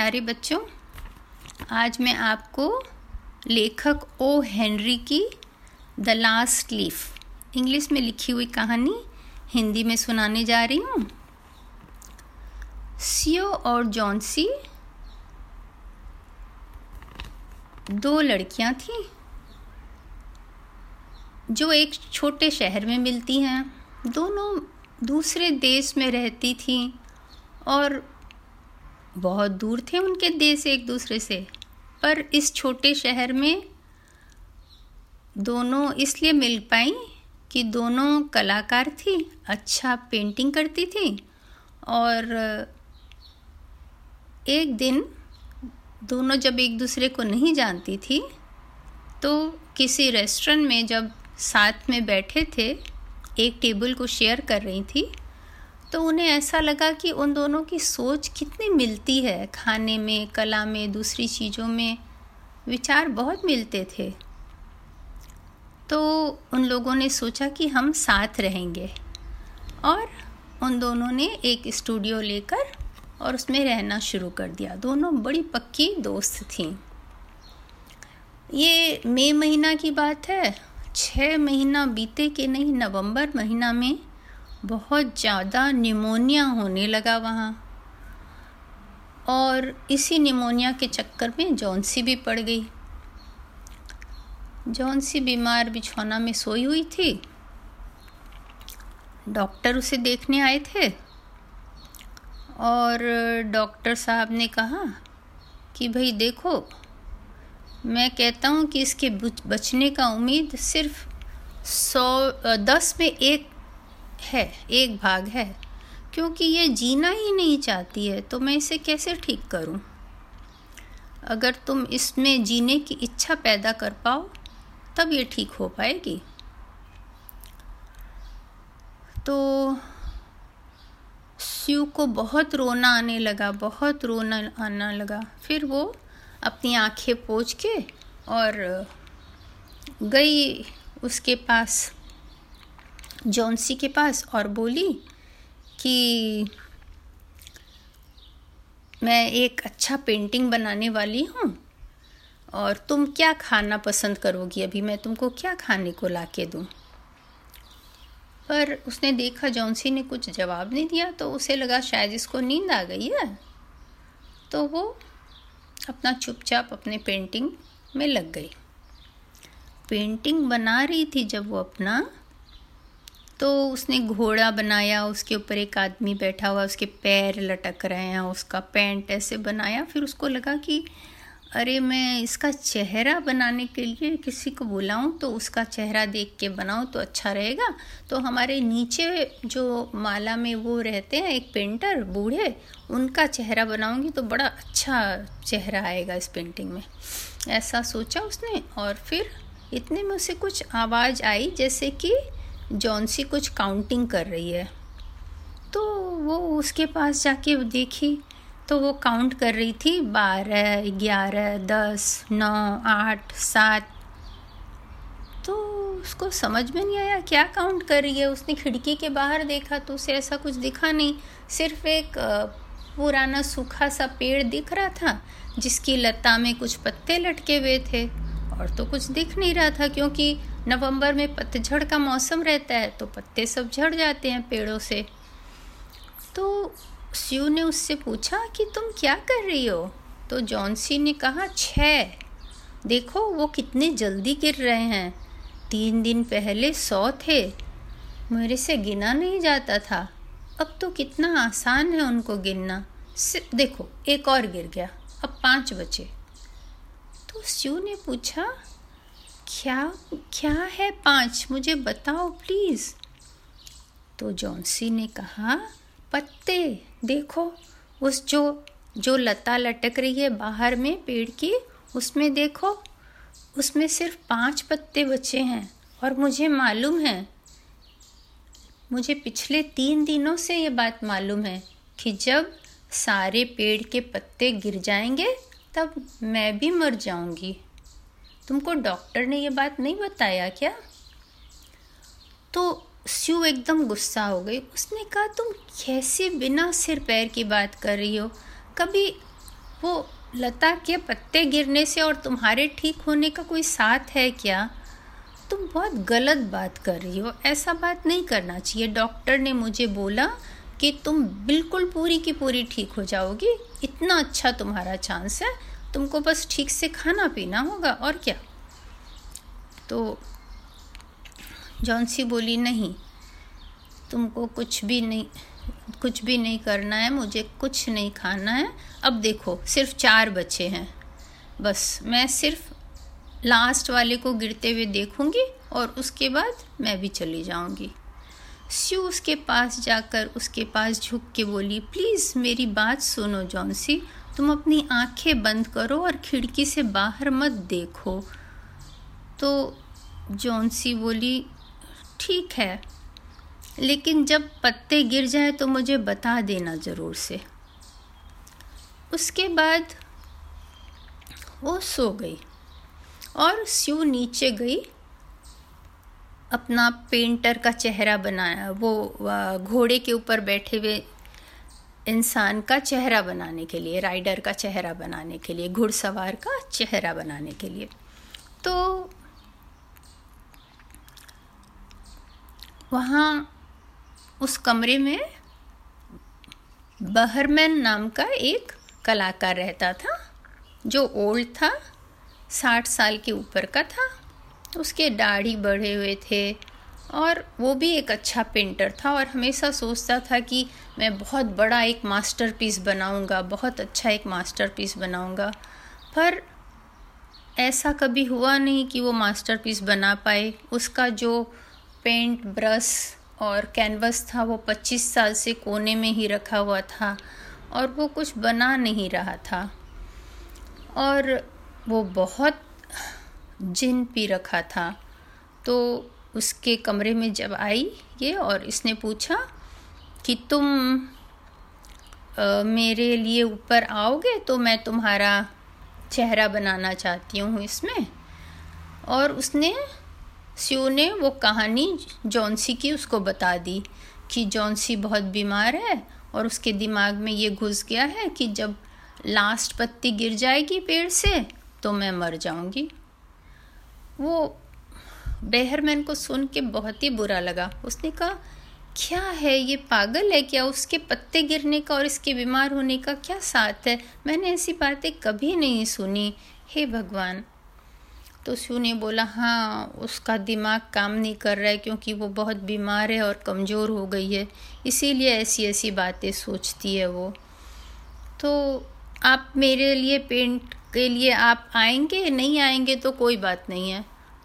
प्यारे बच्चों, आज मैं आपको लेखक ओ हेनरी की द लास्ट लीफ इंग्लिश में लिखी हुई कहानी हिंदी में सुनाने जा रही हूँ। सियो और जॉन्सी दो लड़कियाँ थीं जो एक छोटे शहर में मिलती हैं। दोनों दूसरे देश में रहती थीं और बहुत दूर थे उनके देश एक दूसरे से, पर इस छोटे शहर में दोनों इसलिए मिल पाई कि दोनों कलाकार थी अच्छा पेंटिंग करती थी और एक दिन दोनों जब एक दूसरे को नहीं जानती थी तो किसी रेस्टोरेंट में जब साथ में बैठे थे, एक टेबल को शेयर कर रही थी तो उन्हें ऐसा लगा कि उन दोनों की सोच कितनी मिलती है। खाने में, कला में, दूसरी चीज़ों में विचार बहुत मिलते थे। तो उन लोगों ने सोचा कि हम साथ रहेंगे और उन दोनों ने एक स्टूडियो लेकर और उसमें रहना शुरू कर दिया। दोनों बड़ी पक्की दोस्त थीं। ये मई महीना की बात है। छः महीना बीते के नहीं, नवंबर महीना में बहुत ज़्यादा निमोनिया होने लगा वहाँ। और इसी निमोनिया के चक्कर में जॉन्सी भी पड़ गई। जॉन्सी बीमार बिछौना में सोई हुई थी। डॉक्टर उसे देखने आए थे। और डॉक्टर साहब ने कहा कि, भाई देखो, मैं कहता हूँ कि इसके बचने का उम्मीद सिर्फ़ सौ, दस में एक है, एक भाग है। क्योंकि ये जीना ही नहीं चाहती है तो मैं इसे कैसे ठीक करूँ? अगर तुम इसमें जीने की इच्छा पैदा कर पाओ, तब ये ठीक हो पाएगी। तो शिव को बहुत रोना आने लगा, बहुत रोना आना लगा। फिर वो अपनी आँखें पोछ के और गई उसके पास। जॉन्सी के पास और बोली कि मैं एक अच्छा पेंटिंग बनाने वाली हूँ और तुम क्या खाना पसंद करोगी? अभी मैं तुमको क्या खाने को ला के दूँ? पर उसने देखा जॉन्सी ने कुछ जवाब नहीं दिया तो उसे लगा शायद इसको नींद आ गई है। तो वो अपना चुपचाप अपने पेंटिंग में लग गई। पेंटिंग बना रही थी जब वो अपना तो उसने घोड़ा बनाया, उसके ऊपर एक आदमी बैठा हुआ, उसके पैर लटक रहे हैं, उसका पैंट ऐसे बनाया। फिर उसको लगा कि, अरे, मैं इसका चेहरा बनाने के लिए किसी को बुलाऊं तो उसका चेहरा देख के बनाऊँ तो अच्छा रहेगा। तो हमारे नीचे जो माला में वो रहते हैं, एक पेंटर, बूढ़े, उनका चेहरा बनाऊँगी तो बड़ा अच्छा चेहरा आएगा इस पेंटिंग में। ऐसा सोचा उसने और फिर इतने में उसे कुछ आवाज़ आई, जैसे कि जॉन्सी कुछ काउंटिंग कर रही है। तो वो उसके पास जाके देखी तो वो काउंट कर रही थी, बारह, ग्यारह, दस, नौ, आठ, सात। तो उसको समझ में नहीं आया, क्या काउंट कर रही है? उसने खिड़की के बाहर देखा तो उसे ऐसा कुछ दिखा नहीं। सिर्फ़ एक पुराना सूखा सा पेड़ दिख रहा था, जिसकी लता में कुछ पत्ते लटके हुए थे। और तो कुछ दिख नहीं रहा था क्योंकि नवंबर में पतझड़ का मौसम रहता है तो पत्ते सब झड़ जाते हैं पेड़ों से। तो शिव ने उससे पूछा कि तुम क्या कर रही हो? तो जॉन्सी ने कहा, छः। देखो, वो कितने जल्दी गिर रहे हैं। तीन दिन पहले सौ थे। मेरे से गिना नहीं जाता था। अब तो कितना आसान है उनको गिनना। सिर्फ़, देखो, एक और गिर गया। अब पाँच बचे। तो ने पूछा, क्या क्या है पाँच? मुझे बताओ प्लीज़. तो जॉन्सी ने कहा, पत्ते, देखो, उस जो जो लता लटक रही है बाहर में पेड़ की, उसमें देखो, उसमें सिर्फ़ पाँच पत्ते बचे हैं और मुझे मालूम है, मुझे पिछले तीन दिनों से ये बात मालूम है कि जब सारे पेड़ के पत्ते गिर जाएँगे तब मैं भी मर जाऊँगी। तुमको डॉक्टर ने ये बात नहीं बताया क्या? तो स्यू एकदम गुस्सा हो गई। उसने कहा, तुम कैसे बिना सिर पैर की बात कर रही हो? कभी वो लता के पत्ते गिरने से और तुम्हारे ठीक होने का कोई साथ है क्या? तुम बहुत गलत बात कर रही हो। ऐसा बात नहीं करना चाहिए। डॉक्टर ने मुझे बोला कि तुम बिल्कुल पूरी की पूरी ठीक हो जाओगी। इतना अच्छा तुम्हारा चांस है। तुमको बस ठीक से खाना पीना होगा, और क्या? तो जॉन्सी बोली, नहीं, तुमको कुछ भी नहीं, कुछ भी नहीं करना है, मुझे कुछ नहीं खाना है। अब देखो, सिर्फ़ चार बच्चे हैं। बस, मैं सिर्फ़ लास्ट वाले को गिरते हुए देखूँगी, और उसके बाद मैं भी चली जाऊँगी। स्यू उसके पास जाकर उसके पास झुक के बोली, प्लीज़ मेरी बात सुनो, जॉन्सी। तुम अपनी आँखें बंद करो और खिड़की से बाहर मत देखो। तो जॉन्सी बोली, ठीक है, लेकिन जब पत्ते गिर जाए तो मुझे बता देना ज़रूर से। उसके बाद वो सो गई और स्यू नीचे गई अपना पेंटर का चेहरा बनाया, वो घोड़े के ऊपर बैठे हुए इंसान का चेहरा बनाने के लिए, राइडर का चेहरा बनाने के लिए, घुड़सवार का चेहरा बनाने के लिए। तो वहाँ उस कमरे में बहरमैन नाम का एक कलाकार रहता था, जो ओल्ड था, साठ साल के ऊपर का था। उसके दाढ़ी बढ़े हुए थे और वो भी एक अच्छा पेंटर था और हमेशा सोचता था कि मैं बहुत बड़ा एक मास्टरपीस बनाऊँगा, बहुत अच्छा एक मास्टरपीस बनाऊँगा। पर ऐसा कभी हुआ नहीं कि वो मास्टरपीस बना पाए। उसका जो पेंट ब्रश और कैनवस था, वो 25 साल से कोने में ही रखा हुआ था और वो कुछ बना नहीं रहा था। और वो बहुत जिन पी रखा था। तो उसके कमरे में जब आई ये और इसने पूछा कि तुम आ, मेरे लिए ऊपर आओगे तो मैं तुम्हारा चेहरा बनाना चाहती हूँ इसमें? और उसने स्यू ने वो कहानी जॉन्सी की उसको बता दी कि जॉन्सी बहुत बीमार है और उसके दिमाग में ये घुस गया है कि जब लास्ट पत्ती गिर जाएगी पेड़ से तो मैं मर जाऊँगी। वो बेहरमैन को सुन के बहुत ही बुरा लगा। उसने कहा, क्या है? ये पागल है क्या? उसके पत्ते गिरने का और इसके बीमार होने का क्या साथ है? मैंने ऐसी बातें कभी नहीं सुनी। हे भगवान। तो शू ने बोला हाँ उसका दिमाग काम नहीं कर रहा है क्योंकि वो बहुत बीमार है और कमज़ोर हो गई है। इसीलिए ऐसी ऐसी बातें सोचती है वो। तो आप मेरे लिए पेंट के लिए आप आएँगे, नहीं आएँगे तो कोई बात नहीं है।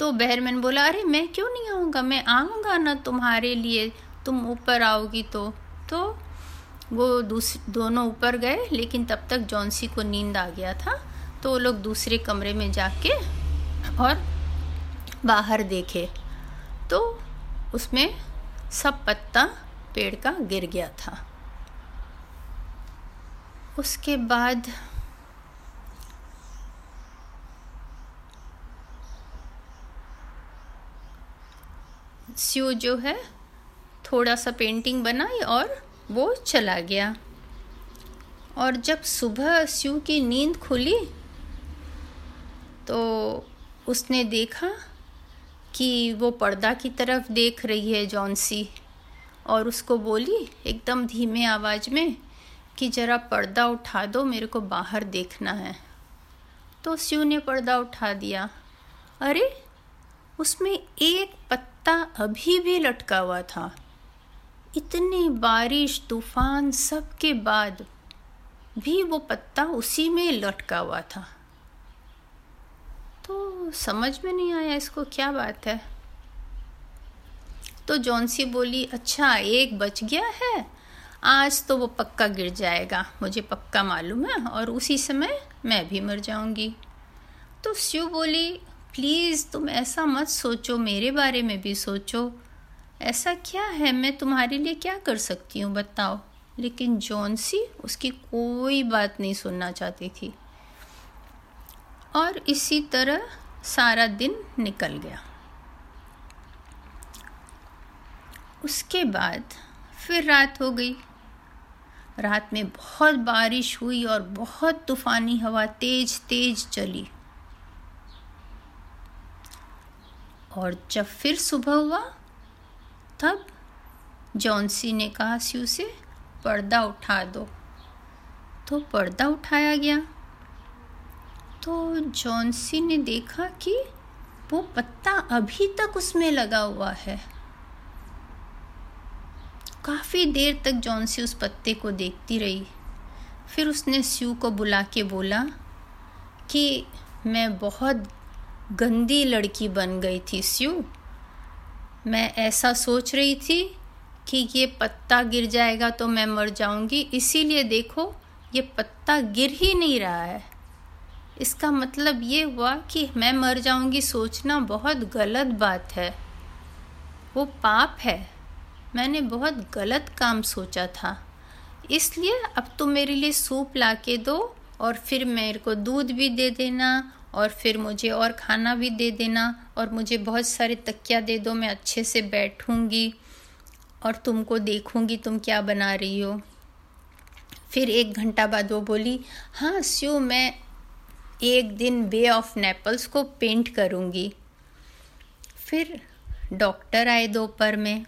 तो बहरमैन बोला, अरे, मैं क्यों नहीं आऊँगा? मैं आऊँगा ना तुम्हारे लिए। तुम ऊपर आओगी तो। तो वो दोनों ऊपर गए, लेकिन तब तक जॉन्सी को नींद आ गया था। तो वो लोग दूसरे कमरे में जाके और बाहर देखे। तो उसमें सब पत्ता पेड़ का गिर गया था। उसके बाद स्यू जो है, थोड़ा सा पेंटिंग बनाई और वो चला गया। और जब सुबह स्यू की नींद खुली तो उसने देखा कि वो पर्दा की तरफ़ देख रही है जॉन्सी और उसको बोली एकदम धीमे आवाज़ में कि ज़रा पर्दा उठा दो, मेरे को बाहर देखना है। तो स्यू ने पर्दा उठा दिया। अरे, उसमें एक पत्ता अभी भी लटका हुआ था। इतनी बारिश, तूफ़ान सब के बाद भी वो पत्ता उसी में लटका हुआ था। तो समझ में नहीं आया इसको क्या बात है। तो जॉन्सी बोली अच्छा एक बच गया है। आज तो वो पक्का गिर जाएगा। मुझे पक्का मालूम है और उसी समय मैं भी मर जाऊँगी। तो स्यू बोली प्लीज़ तुम ऐसा मत सोचो, मेरे बारे में भी सोचो। ऐसा क्या है? मैं तुम्हारे लिए क्या कर सकती हूँ, बताओ। लेकिन जॉन्सी उसकी कोई बात नहीं सुनना चाहती थी। और इसी तरह सारा दिन निकल गया। उसके बाद फिर रात हो गई। रात में बहुत बारिश हुई और बहुत तूफानी हवा तेज तेज चली। और जब फिर सुबह हुआ, तब जॉन्सी ने कहा स्यू से पर्दा उठा दो। तो पर्दा उठाया गया। तो जॉन्सी ने देखा कि वो पत्ता अभी तक उसमें लगा हुआ है। काफ़ी देर तक जॉन्सी उस पत्ते को देखती रही। फिर उसने स्यू को बुला के बोला कि, मैं बहुत गंदी लड़की बन गई थी, स्यू। मैं ऐसा सोच रही थी कि ये पत्ता गिर जाएगा तो मैं मर जाऊँगी, इसीलिए देखो, ये पत्ता गिर ही नहीं रहा है। इसका मतलब ये हुआ कि मैं मर जाऊँगी सोचना बहुत गलत बात है। वो पाप है। मैंने बहुत गलत काम सोचा था। इसलिए अब तुम मेरे लिए सूप ला के दो और फिर मेरे को दूध भी दे देना और फिर मुझे और खाना भी दे देना और मुझे बहुत सारे तकिया दे दो, मैं अच्छे से बैठूँगी और तुमको देखूँगी तुम क्या बना रही हो। फिर एक घंटा बाद वो बोली हाँ स्यू, मैं एक दिन बे ऑफ़ नेपल्स को पेंट करूँगी। फिर डॉक्टर आए दोपहर में।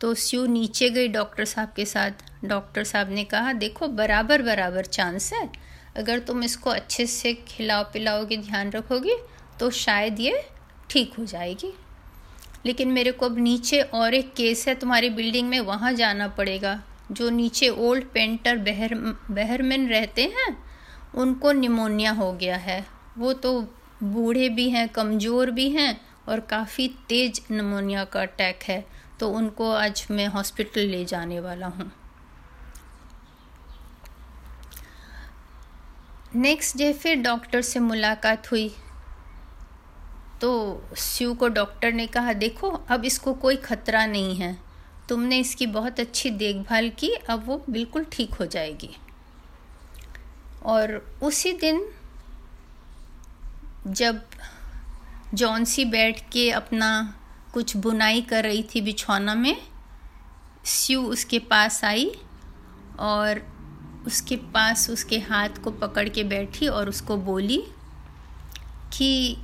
तो स्यू नीचे गई डॉक्टर साहब के साथ। डॉक्टर साहब ने कहा, देखो बराबर बराबर चांस है। अगर तुम इसको अच्छे से खिलाओ पिलाओगे, ध्यान रखोगे तो शायद ये ठीक हो जाएगी। लेकिन मेरे को अब नीचे और एक केस है तुम्हारी बिल्डिंग में, वहाँ जाना पड़ेगा। जो नीचे ओल्ड पेंटर बहर, बहरमैन रहते हैं, उनको निमोनिया हो गया है। वो तो बूढ़े भी हैं, कमज़ोर भी हैं और काफ़ी तेज़ निमोनिया का अटैक है। तो उनको आज मैं हॉस्पिटल ले जाने वाला हूँ। नेक्स्ट डे फिर डॉक्टर से मुलाकात हुई। तो स्यू को डॉक्टर ने कहा, देखो, अब इसको कोई ख़तरा नहीं है। तुमने इसकी बहुत अच्छी देखभाल की, अब वो बिल्कुल ठीक हो जाएगी। और उसी दिन, जब जॉन्सी बैठ के अपना कुछ बुनाई कर रही थी बिछौना में स्यू उसके पास आई और उसके पास उसके हाथ को पकड़ के बैठी और उसको बोली कि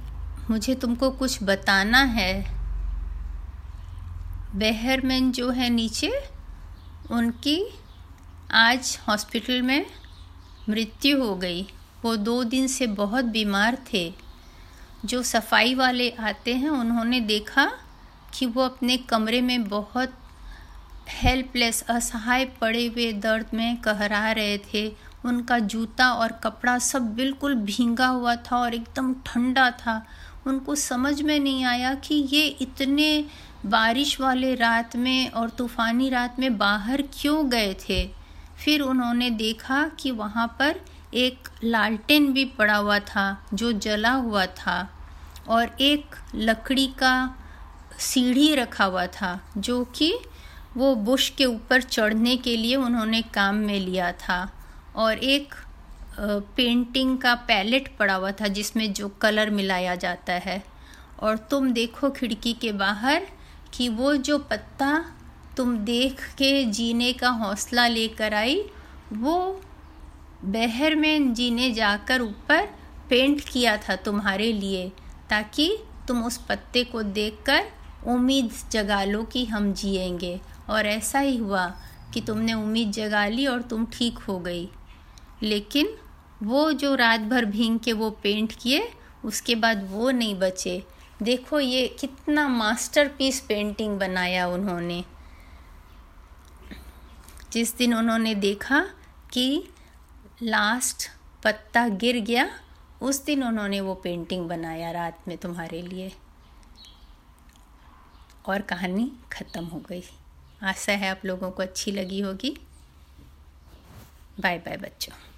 मुझे तुमको कुछ बताना है। बहरमैन जो है नीचे, उनकी आज हॉस्पिटल में मृत्यु हो गई। वो दो दिन से बहुत बीमार थे। जो सफ़ाई वाले आते हैं, उन्होंने देखा कि वो अपने कमरे में बहुत हेल्पलेस असहाय पड़े हुए दर्द में कहरा रहे थे। उनका जूता और कपड़ा सब बिल्कुल भींगा हुआ था और एकदम ठंडा था। उनको समझ में नहीं आया कि ये इतने बारिश वाले रात में और तूफ़ानी रात में बाहर क्यों गए थे। फिर उन्होंने देखा कि वहाँ पर एक लालटेन भी पड़ा हुआ था, जो जला हुआ था, और एक लकड़ी का सीढ़ी रखा हुआ था, जो कि वो बुश के ऊपर चढ़ने के लिए उन्होंने काम में लिया था और एक पेंटिंग का पैलेट पड़ा हुआ था जिसमें जो कलर मिलाया जाता है। और तुम देखो खिड़की के बाहर कि वो जो पत्ता तुम देख के जीने का हौसला लेकर आई, वो बहर में जीने जाकर ऊपर पेंट किया था तुम्हारे लिए ताकि तुम उस पत्ते को देखकर उम्मीद जगा लो कि हम जिएँगे। और ऐसा ही हुआ कि तुमने उम्मीद जगा ली और तुम ठीक हो गई। लेकिन वो जो रात भर भींग के वो पेंट किए, उसके बाद वो नहीं बचे। देखो ये कितना मास्टरपीस पेंटिंग बनाया उन्होंने। जिस दिन उन्होंने देखा कि लास्ट पत्ता गिर गया, उस दिन उन्होंने वो पेंटिंग बनाया रात में तुम्हारे लिए। और कहानी ख़त्म हो गई। आशा है आप लोगों को अच्छी लगी होगी। बाय बाय बच्चों।